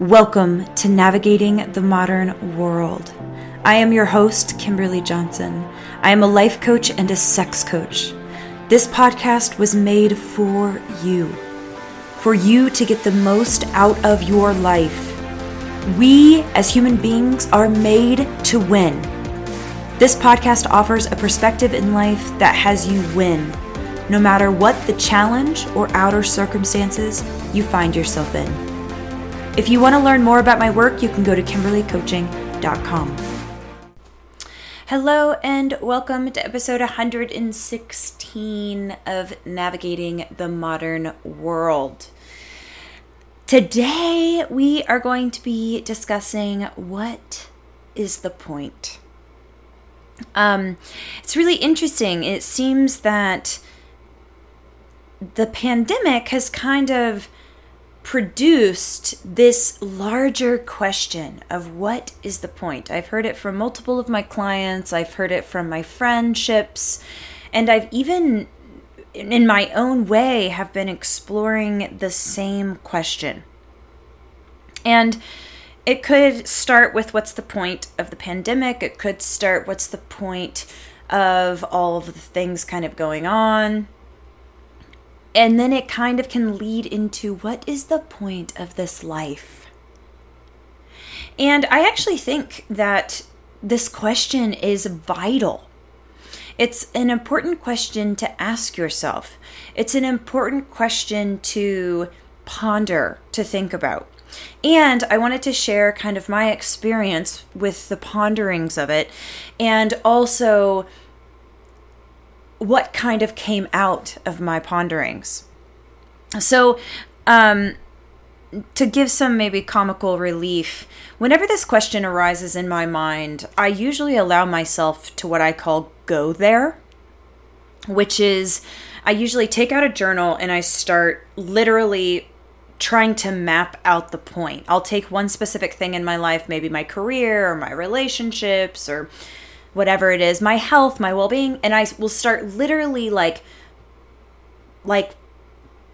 Welcome to Navigating the Modern World. I am your host, Kimberly Johnson. I am a life coach and a sex coach. This podcast was made for you, for you to get the most out of your life. We, as human beings, are made to win. This podcast offers a perspective in life that has you win, no matter what the challenge or outer circumstances you find yourself in. If you want to learn more about my work, you can go to kimberlycoaching.com. Hello, and welcome to episode 116 of Navigating the Modern World. Today, we are going to be discussing what is the point. Um, it's really interesting. It seems that the pandemic has kind of produced this larger question of what is the point. I've heard it from multiple of my clients, I've heard it from my friendships, and I've even in my own way have been exploring the same question. And it could start with what's the point of the pandemic, it could start what's the point of all of the things kind of going on and then it kind of can lead into what is the point of this life? And I actually think that this question is vital. It's an important question to ask yourself. It's an important question to ponder, to think about. And I wanted to share kind of my experience with the ponderings of it and also what kind of came out of my ponderings. So, um, to give some maybe comical relief, whenever this question arises in my mind, I usually allow myself to what I call go there, which is I usually take out a journal and I start literally trying to map out the point. I'll take one specific thing in my life, maybe my career or my relationships or whatever it is, my health, my well-being, and I will start literally like like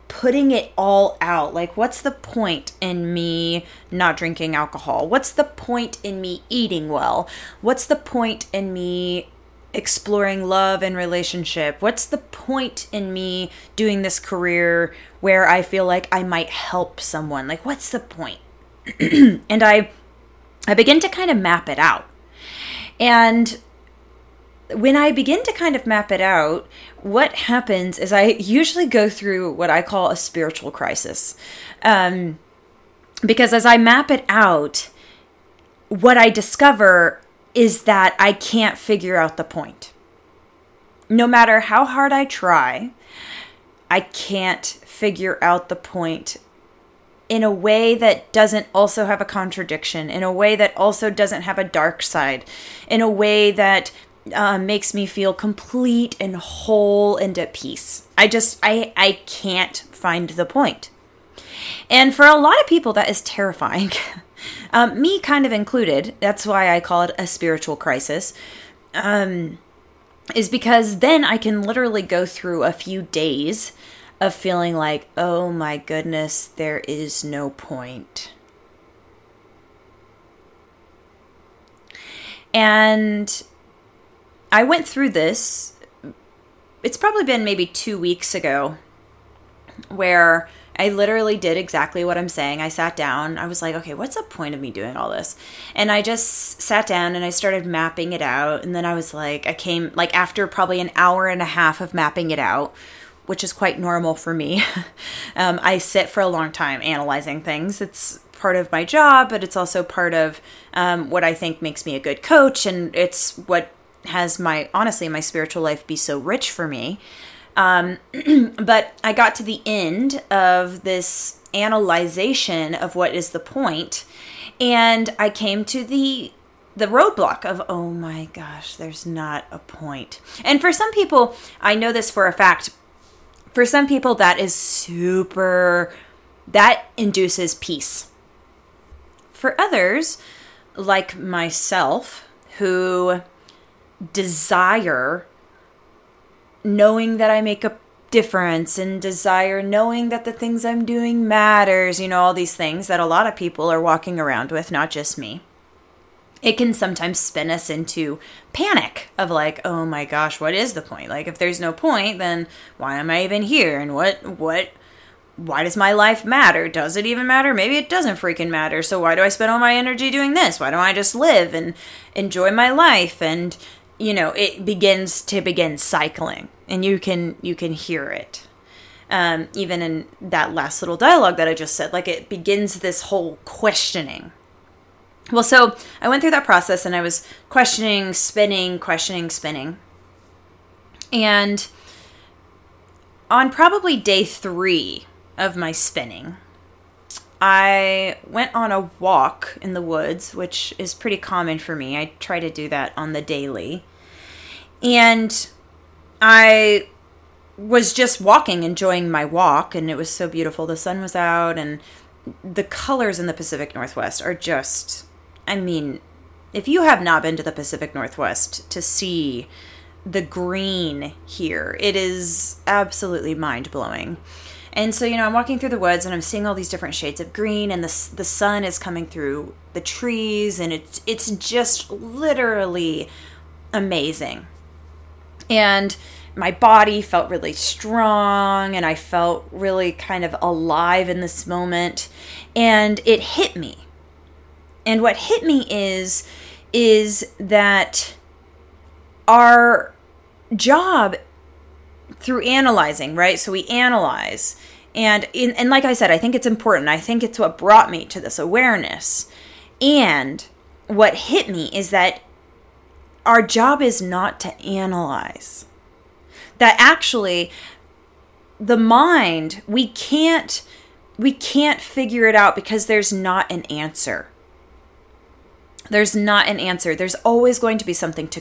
putting it all out. Like what's the point in me not drinking alcohol? What's the point in me eating well? What's the point in me exploring love and relationship? What's the point in me doing this career where I feel like I might help someone? Like what's the point? and I I begin to kind of map it out. And when I begin to kind of map it out, what happens is I usually go through what I call a spiritual crisis. Um, because as I map it out, what I discover is that I can't figure out the point. No matter how hard I try, I can't figure out the point in a way that doesn't also have a contradiction, in a way that also doesn't have a dark side, in a way that uh, makes me feel complete and whole and at peace. I just I I can't find the point. And for a lot of people, that is terrifying. um, me kind of included. That's why I call it a spiritual crisis. Um, is because then I can literally go through a few days of feeling like, oh my goodness, there is no point. And I went through this. It's probably been maybe two weeks ago where I literally did exactly what I'm saying. I sat down. I was like, okay, what's the point of me doing all this? And I just sat down and I started mapping it out. And then I was like, I came, like, after probably an hour and a half of mapping it out, which is quite normal for me. um, I sit for a long time analyzing things. It's part of my job, but it's also part of um, what I think makes me a good coach. And it's what has my honestly my spiritual life be so rich for me. Um, but I got to the end of this analyzation of what is the point, and I came to the the roadblock of oh my gosh, there's not a point. And for some people, I know this for a fact. For some people, that is super. That induces peace. For others, like myself, who desire knowing that I make a difference and desire knowing that the things I'm doing matters, you know, all these things that a lot of people are walking around with, not just me. It can sometimes spin us into panic of like, oh my gosh, what is the point? Like if there's no point, then why am I even here? And what what why does my life matter? Does it even matter? Maybe it doesn't freaking matter. So why do I spend all my energy doing this? Why don't I just live and enjoy my life? And you know, it begins to begin cycling, and you can you can hear it. Um, even in that last little dialogue that I just said, like it begins this whole questioning. Well, so I went through that process and I was questioning, spinning, questioning, spinning. And on probably day three of my spinning, I went on a walk in the woods, which is pretty common for me. I try to do that on the daily. And I was just walking, enjoying my walk, and it was so beautiful. The sun was out, and the colors in the Pacific Northwest are just, I mean, if you have not been to the Pacific Northwest to see the green here, it is absolutely mind blowing. And so, you know, I'm walking through the woods and I'm seeing all these different shades of green and the the sun is coming through the trees and it's it's just literally amazing. And my body felt really strong and I felt really kind of alive in this moment and it hit me. And what hit me is is that our job through analyzing, right? So we analyze. And in, and like I said, I think it's important. I think it's what brought me to this awareness. And what hit me is that our job is not to analyze. That actually the mind, we can't we can't figure it out because there's not an answer. There's not an answer. There's always going to be something to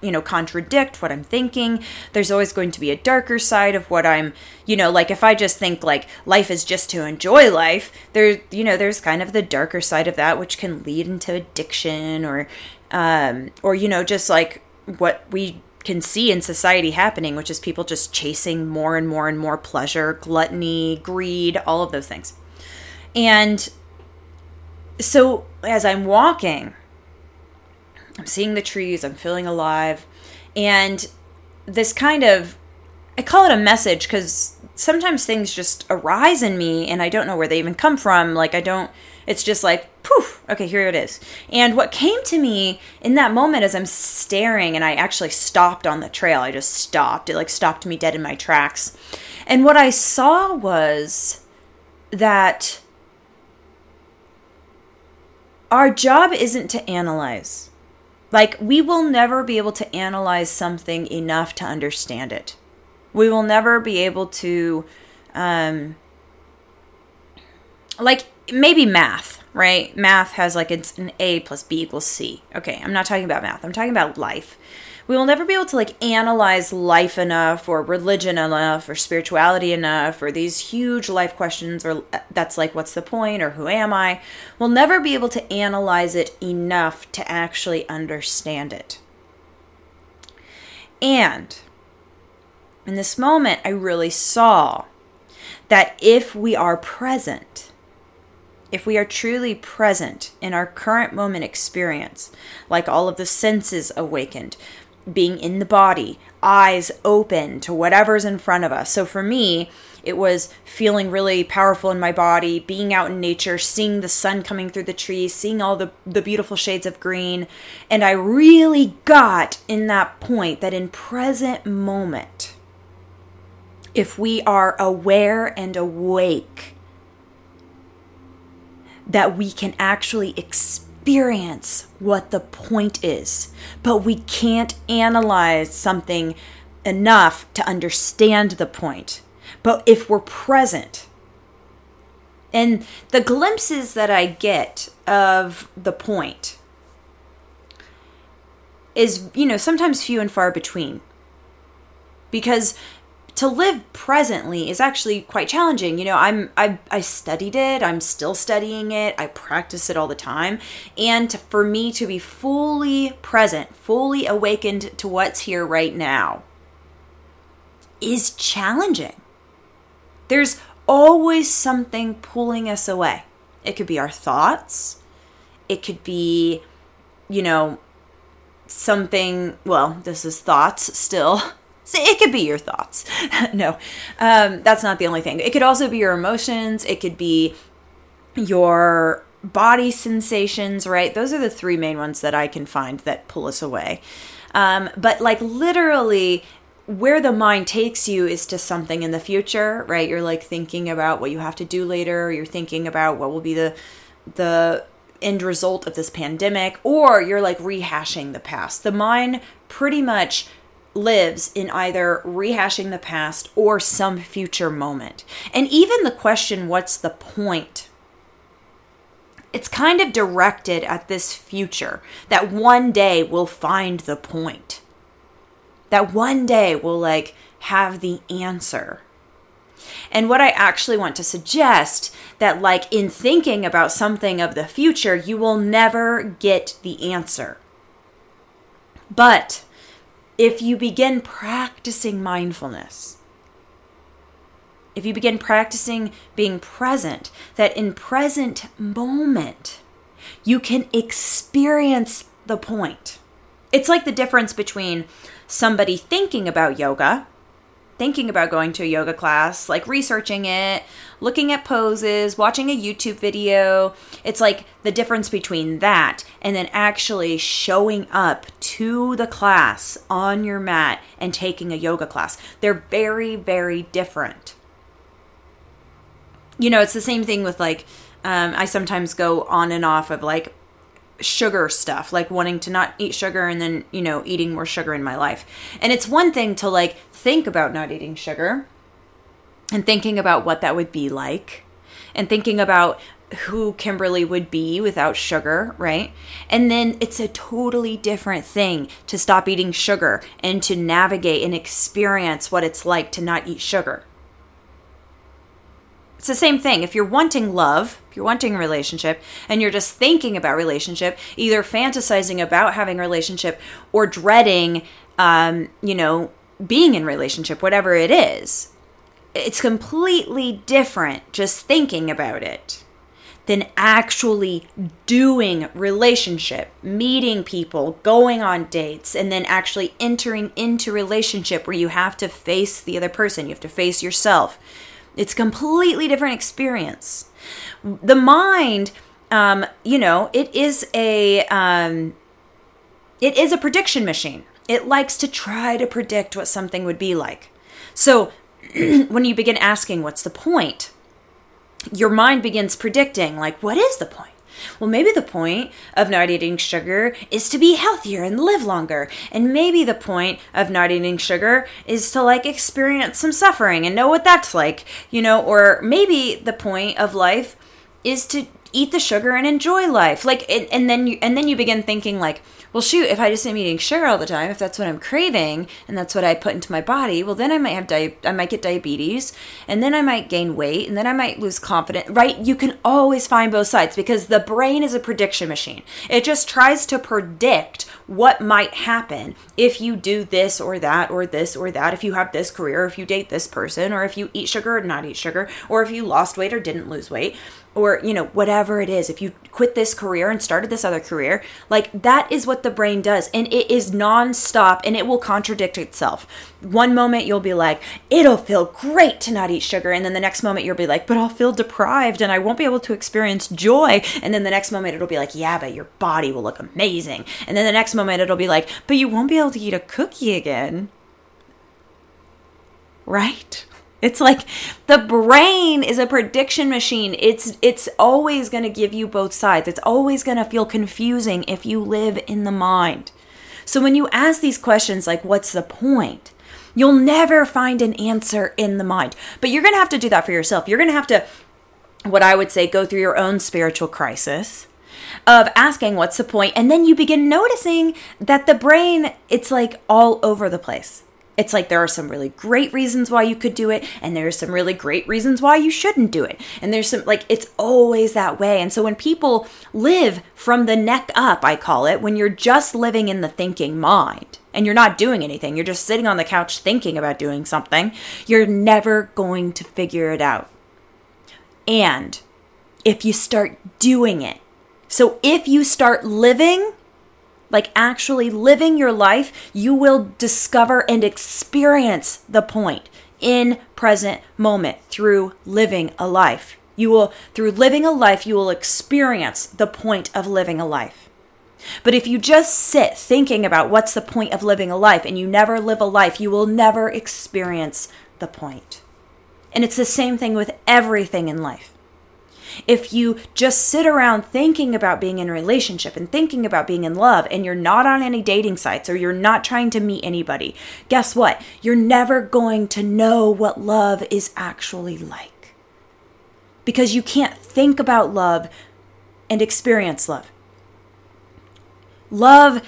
you know contradict what i'm thinking. There's always going to be a darker side of what i'm you know like if i just think like life is just to enjoy life there you know there's kind of the darker side of that which can lead into addiction or um or you know just like what we can see in society happening which is people just chasing more and more and more pleasure gluttony greed all of those things. And so as i'm walking I'm seeing the trees, I'm feeling alive. And this kind of, I call it a message because sometimes things just arise in me and I don't know where they even come from. Like, I don't, it's just like, poof, okay, here it is. And what came to me in that moment as I'm staring and I actually stopped on the trail, I just stopped. It like stopped me dead in my tracks. And what I saw was that our job isn't to analyze. Like, we will never be able to analyze something enough to understand it. We will never be able to, um, like, maybe math, right? Math has like it's an A plus B equals C. Okay, I'm not talking about math, I'm talking about life we will never be able to like analyze life enough or religion enough or spirituality enough or these huge life questions or uh, that's like what's the point or who am I? We'll never be able to analyze it enough to actually understand it. And in this moment, I really saw that if we are present, if we are truly present in our current moment experience, like all of the senses awakened, being in the body, eyes open to whatever's in front of us. So for me, it was feeling really powerful in my body, being out in nature, seeing the sun coming through the trees, seeing all the, the beautiful shades of green. And I really got in that point that in present moment, if we are aware and awake, that we can actually experience experience what the point is, but we can't analyze something enough to understand the point. But if we're present, and the glimpses that I get of the point is, you know, sometimes few and far between. Because to live presently is actually quite challenging. You know, I'm I I studied it, I'm still studying it, I practice it all the time, and to, for me to be fully present, fully awakened to what's here right now is challenging. There's always something pulling us away. It could be our thoughts, it could be, you know, something, well, this is thoughts still. It could be your thoughts. no, um, that's not the only thing. It could also be your emotions. It could be your body sensations, right? Those are the three main ones that I can find that pull us away. Um, but like literally, where the mind takes you is to something in the future, right? You're like thinking about what you have to do later. You're thinking about what will be the the end result of this pandemic, or you're like rehashing the past. The mind pretty much lives in either rehashing the past or some future moment. And even the question, what's the point? It's kind of directed at this future that one day we'll find the point. That one day we'll like have the answer. And what I actually want to suggest that like in thinking about something of the future, you will never get the answer. But if you begin practicing mindfulness, if you begin practicing being present, that in present moment, you can experience the point. It's like the difference between somebody thinking about yoga thinking about going to a yoga class, like researching it, looking at poses, watching a YouTube video. It's like the difference between that and then actually showing up to the class on your mat and taking a yoga class. They're very, very different. You know, it's the same thing with like, um, I sometimes go on and off of like sugar stuff, like wanting to not eat sugar and then, you know, eating more sugar in my life. And it's one thing to like think about not eating sugar and thinking about what that would be like and thinking about who Kimberly would be without sugar, right? And then it's a totally different thing to stop eating sugar and to navigate and experience what it's like to not eat sugar. It's the same thing. If you're wanting love, if you're wanting a relationship, and you're just thinking about relationship, either fantasizing about having a relationship or dreading, um, you know, being in relationship, whatever it is, it's completely different just thinking about it than actually doing relationship, meeting people, going on dates, and then actually entering into relationship where you have to face the other person, you have to face yourself it's completely different experience. The mind, um, you know, it is a um, it is a prediction machine. It likes to try to predict what something would be like. So when you begin asking, "What's the point?" Your mind begins predicting, like, "What is the point?" Well, maybe the point of not eating sugar is to be healthier and live longer. And maybe the point of not eating sugar is to like experience some suffering and know what that's like, you know, or maybe the point of life is to eat the sugar and enjoy life. Like and, and then you and then you begin thinking like well, shoot, if I just am eating sugar all the time, if that's what I'm craving and that's what I put into my body, well, then I might have di- I might get diabetes, and then I might gain weight, and then I might lose confidence. Right? You can always find both sides because the brain is a prediction machine. It just tries to predict what might happen if you do this or that or this or that, if you have this career, if you date this person, or if you eat sugar or not eat sugar, or if you lost weight or didn't lose weight or you know whatever it is if you quit this career and started this other career like that is what the brain does and it is non-stop and it will contradict itself. One moment you'll be like it'll feel great to not eat sugar and then the next moment you'll be like but i'll feel deprived and i won't be able to experience joy. And then the next moment it'll be like yeah but your body will look amazing. And then the next moment it'll be like but you won't be able to eat a cookie again. Right it's like the brain is a prediction machine. It's it's always going to give you both sides. It's always going to feel confusing if you live in the mind. So when you ask these questions like what's the point? You'll never find an answer in the mind. But you're going to have to do that for yourself. You're going to have to what I would say go through your own spiritual crisis of asking what's the point and then you begin noticing that the brain it's like all over the place It's like there are some really great reasons why you could do it, and there are some really great reasons why you shouldn't do it. And there's some, like, it's always that way. And so when people live from the neck up, I call it, when you're just living in the thinking mind and you're not doing anything, you're just sitting on the couch thinking about doing something, you're never going to figure it out. And if you start doing it, so if you start living, like actually living your life, you will discover and experience the point in present moment through living a life. You will, through living a life, you will experience the point of living a life. But if you just sit thinking about what's the point of living a life and you never live a life, you will never experience the point. And it's the same thing with everything in life. If you just sit around thinking about being in a relationship and thinking about being in love and you're not on any dating sites or you're not trying to meet anybody, guess what? You're never going to know what love is actually like. Because you can't think about love and experience love. Love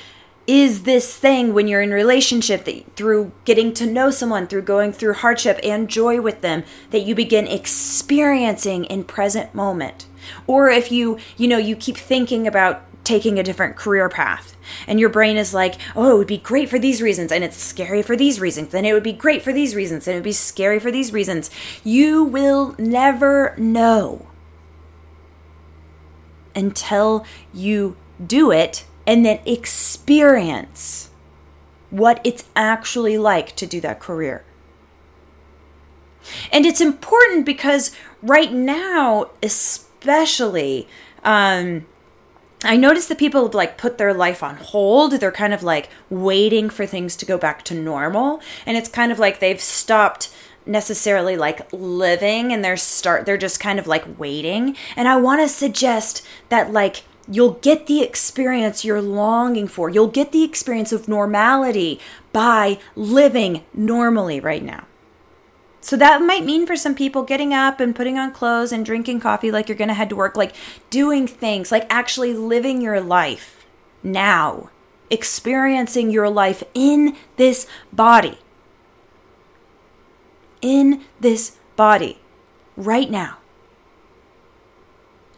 is this thing when you're in relationship that through getting to know someone through going through hardship and joy with them that you begin experiencing in present moment? Or if you you know you keep thinking about taking a different career path and your brain is like oh it would be great for these reasons and it's scary for these reasons then it would be great for these reasons and it would be scary for these reasons you will never know until you do it and then experience what it's actually like to do that career. And it's important because right now, especially, um, I notice that people like put their life on hold. They're kind of like waiting for things to go back to normal. And it's kind of like they've stopped necessarily like living and they're start they're just kind of like waiting. And I want to suggest that like You'll get the experience you're longing for. You'll get the experience of normality by living normally right now. So that might mean for some people getting up and putting on clothes and drinking coffee like you're going to head to work, like doing things, like actually living your life now, experiencing your life in this body. In this body right now.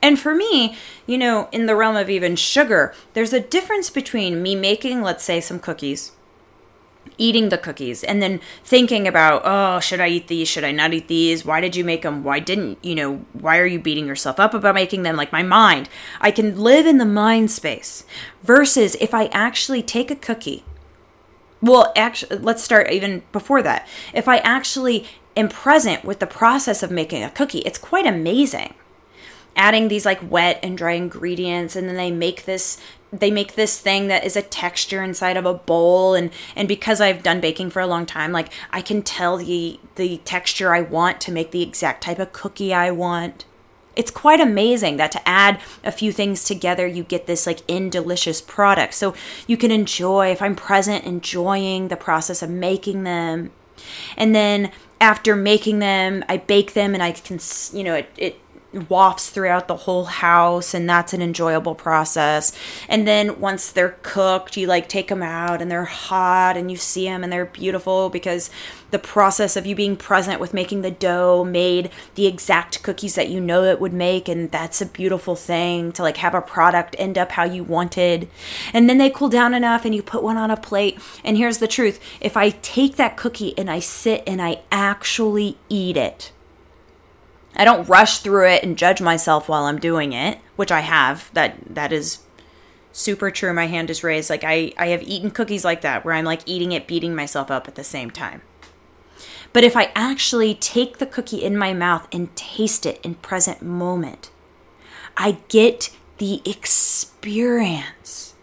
And for me, you know, in the realm of even sugar, there's a difference between me making, let's say, some cookies, eating the cookies, and then thinking about, oh, should I eat these? Should I not eat these? Why did you make them? Why didn't, you know, why are you beating yourself up about making them? Like my mind, I can live in the mind space versus if I actually take a cookie. Well, actually, let's start even before that. If I actually am present with the process of making a cookie, it's quite amazing adding these like wet and dry ingredients and then they make this they make this thing that is a texture inside of a bowl and and because I've done baking for a long time like I can tell the the texture I want to make the exact type of cookie I want. It's quite amazing that to add a few things together you get this like in delicious product. So you can enjoy if i'm present enjoying the process of making them. And then after making them i bake them and i can you know it, it wafts throughout the whole house and that's an enjoyable process. And then once they're cooked you like take them out and they're hot and you see them and they're beautiful because the process of you being present with making the dough made the exact cookies that you know it would make and that's a beautiful thing to like have a product end up how you wanted. And then they cool down enough and you put one on a plate. And here's the truth if i take that cookie and i sit and i actually eat it I don't rush through it and judge myself while I'm doing it, which I have. That that is super true. My hand is raised. Like I I have eaten cookies like that where I'm like eating it, beating myself up at the same time. But if I actually take the cookie in my mouth and taste it in present moment, I get the experience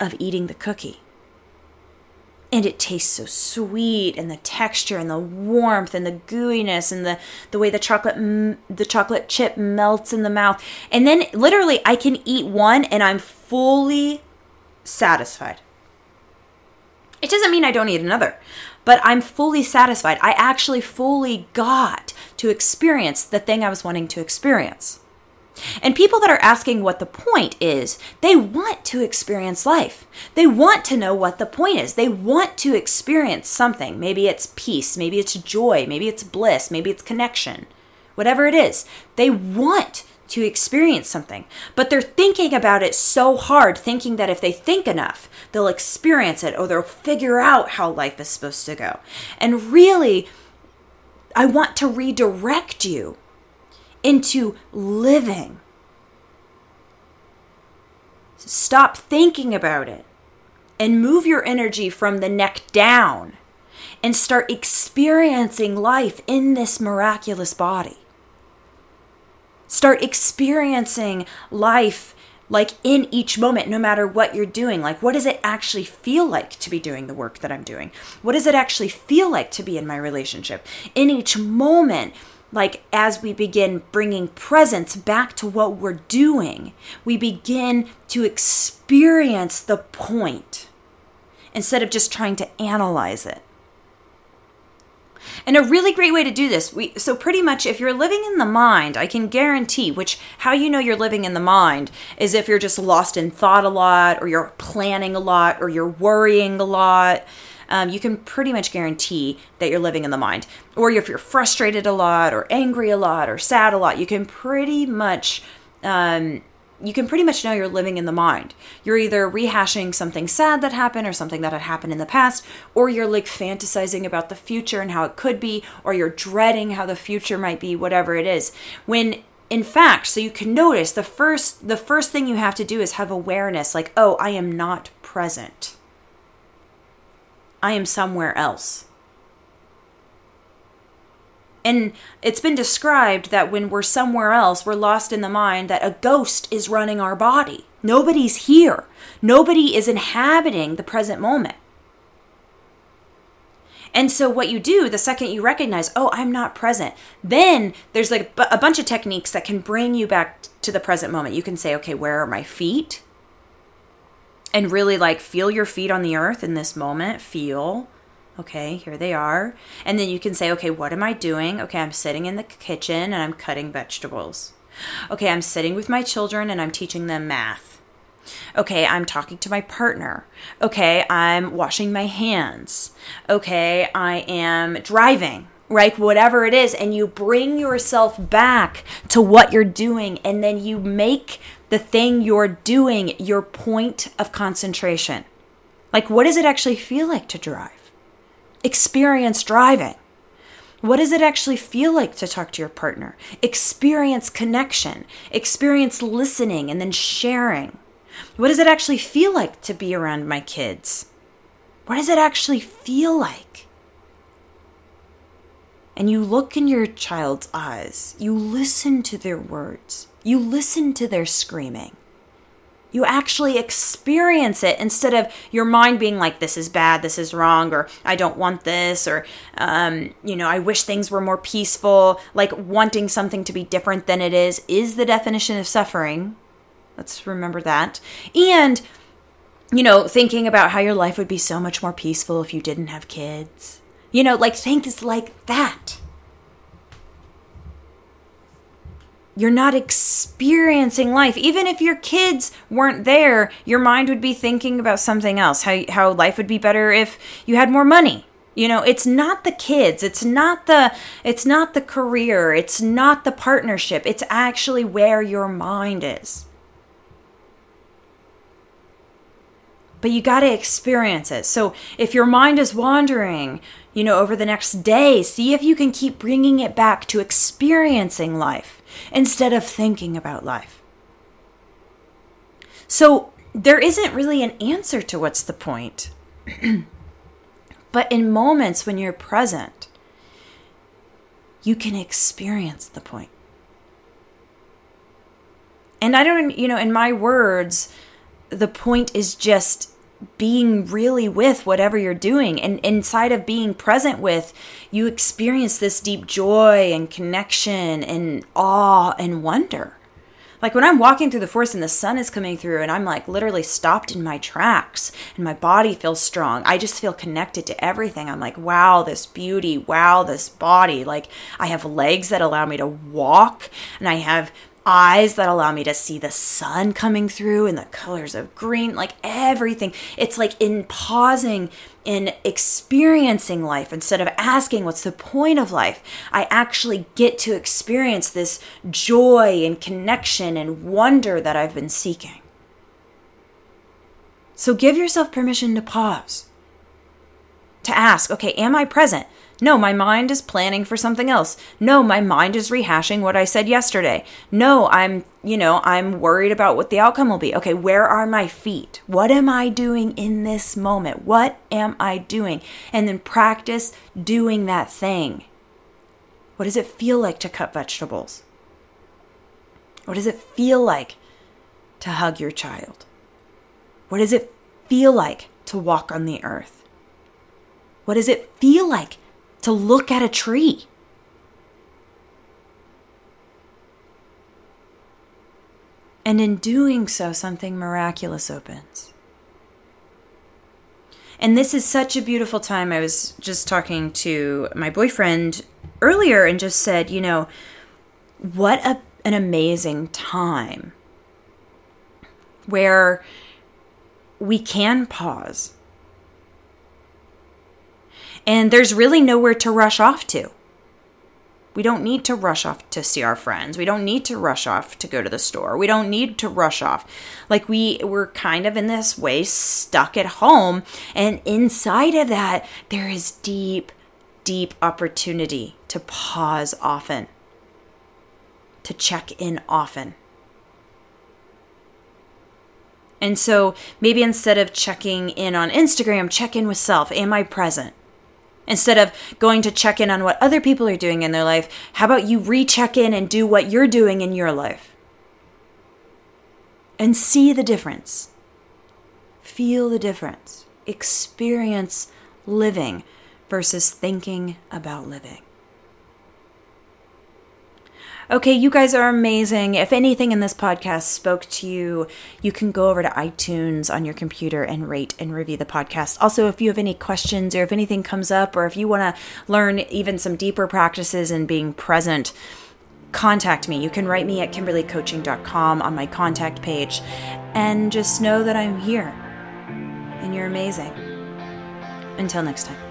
of eating the cookie and it tastes so sweet and the texture and the warmth and the gooiness and the the way the chocolate the chocolate chip melts in the mouth. And then literally I can eat one and I'm fully satisfied. It doesn't mean I don't eat another but I'm fully satisfied. I actually fully got to experience the thing I was wanting to experience And people that are asking what the point is, they want to experience life. They want to know what the point is. They want to experience something. Maybe it's peace, maybe it's joy, maybe it's bliss, maybe it's connection. Whatever it is, they want to experience something. But they're thinking about it so hard, thinking that if they think enough, they'll experience it or they'll figure out how life is supposed to go. And really, I want to redirect you into living. Stop thinking about it and move your energy from the neck down and start experiencing life in this miraculous body. Start experiencing life like in each moment, no matter what you're doing. Like, what does it actually feel like to be doing the work that I'm doing? What does it actually feel like to be in my relationship? In each moment, like as we begin bringing presence back to what we're doing, we begin to experience the point instead of just trying to analyze it. And a really great way to do this, we so pretty much if you're living in the mind, I can guarantee which how you know you're living in the mind is if you're just lost in thought a lot or you're planning a lot or you're worrying a lot um, you can pretty much guarantee that you're living in the mind. Or if you're frustrated a lot, or angry a lot, or sad a lot, you can pretty much. Um, you can pretty much know you're living in the mind. You're either rehashing something sad that happened or something that had happened in the past, or you're like fantasizing about the future and how it could be, or you're dreading how the future might be, whatever it is. When in fact, so you can notice the first the first thing you have to do is have awareness like, "Oh, I am not present." I am somewhere else. And it's been described that when we're somewhere else, we're lost in the mind, that a ghost is running our body. Nobody's here. Nobody is inhabiting the present moment. And so, what you do the second you recognize, oh, I'm not present, then there's like a bunch of techniques that can bring you back to the present moment. You can say, okay, where are my feet? And really like feel your feet on the earth in this moment. Feel, okay, here they are. And then you can say, okay, what am I doing? Okay, I'm sitting in the kitchen and I'm cutting vegetables. Okay, I'm sitting with my children and I'm teaching them math. Okay, I'm talking to my partner. Okay, I'm washing my hands. Okay, I am driving right? Whatever it is, and you bring yourself back to what you're doing, and then you make the thing you're doing your point of concentration. Like, what does it actually feel like to drive? Experience driving. What does it actually feel like to talk to your partner? Experience connection, experience listening and then sharing. What does it actually feel like to be around my kids? What does it actually feel like? And you look in your child's eyes, you listen to their words, you listen to their screaming. You actually experience it instead of your mind being like, this is bad, this is wrong, or I don't want this, or, um, you know, I wish things were more peaceful. Like wanting something to be different than it is, is the definition of suffering. Let's remember that. And, you know, thinking about how your life would be so much more peaceful if you didn't have kids. You know, like things like that. You're not experiencing life. Even if your kids weren't there, your mind would be thinking about something else. How how life would be better if you had more money. You know, it's not the kids, it's not the it's not the career, it's not the partnership. It's actually where your mind is. But you got to experience it. So if your mind is wandering, you know, over the next day, see if you can keep bringing it back to experiencing life instead of thinking about life. So there isn't really an answer to what's the point. but in moments when you're present, you can experience the point. And I don't, you know, in my words, the point is just being really with whatever you're doing. And inside of being present with, you experience this deep joy and connection and awe and wonder. Like when I'm walking through the forest and the sun is coming through and I'm like literally stopped in my tracks and my body feels strong. I just feel connected to everything. I'm like, wow, this beauty. Wow, this body. Like I have legs that allow me to walk and I have eyes that allow me to see the sun coming through and the colors of green, like everything. It's like in pausing in experiencing life instead of asking what's the point of life. I actually get to experience this joy and connection and wonder that I've been seeking. So give yourself permission to pause. To ask, okay, am I present? No, my mind is planning for something else. No, my mind is rehashing what I said yesterday. No, I'm, you know, I'm worried about what the outcome will be. Okay, where are my feet? What am I doing in this moment? What am I doing? And then practice doing that thing. What does it feel like to cut vegetables? What does it feel like to hug your child? What does it feel like to walk on the earth? What does it feel like to look at a tree. And in doing so, something miraculous opens. And this is such a beautiful time. I was just talking to my boyfriend earlier and just said, you know, what a, an amazing time where we can pause and there's really nowhere to rush off to. We don't need to rush off to see our friends. We don't need to rush off to go to the store. We don't need to rush off. Like we we're kind of in this way stuck at home and inside of that there is deep deep opportunity to pause often. To check in often. And so maybe instead of checking in on Instagram, check in with self. Am I present? Instead of going to check in on what other people are doing in their life, how about you recheck in and do what you're doing in your life? And see the difference. Feel the difference. Experience living versus thinking about living. Okay, you guys are amazing. If anything in this podcast spoke to you, you can go over to iTunes on your computer and rate and review the podcast. Also, if you have any questions or if anything comes up or if you want to learn even some deeper practices in being present, contact me. You can write me at kimberlycoaching.com on my contact page and just know that I'm here and you're amazing. Until next time.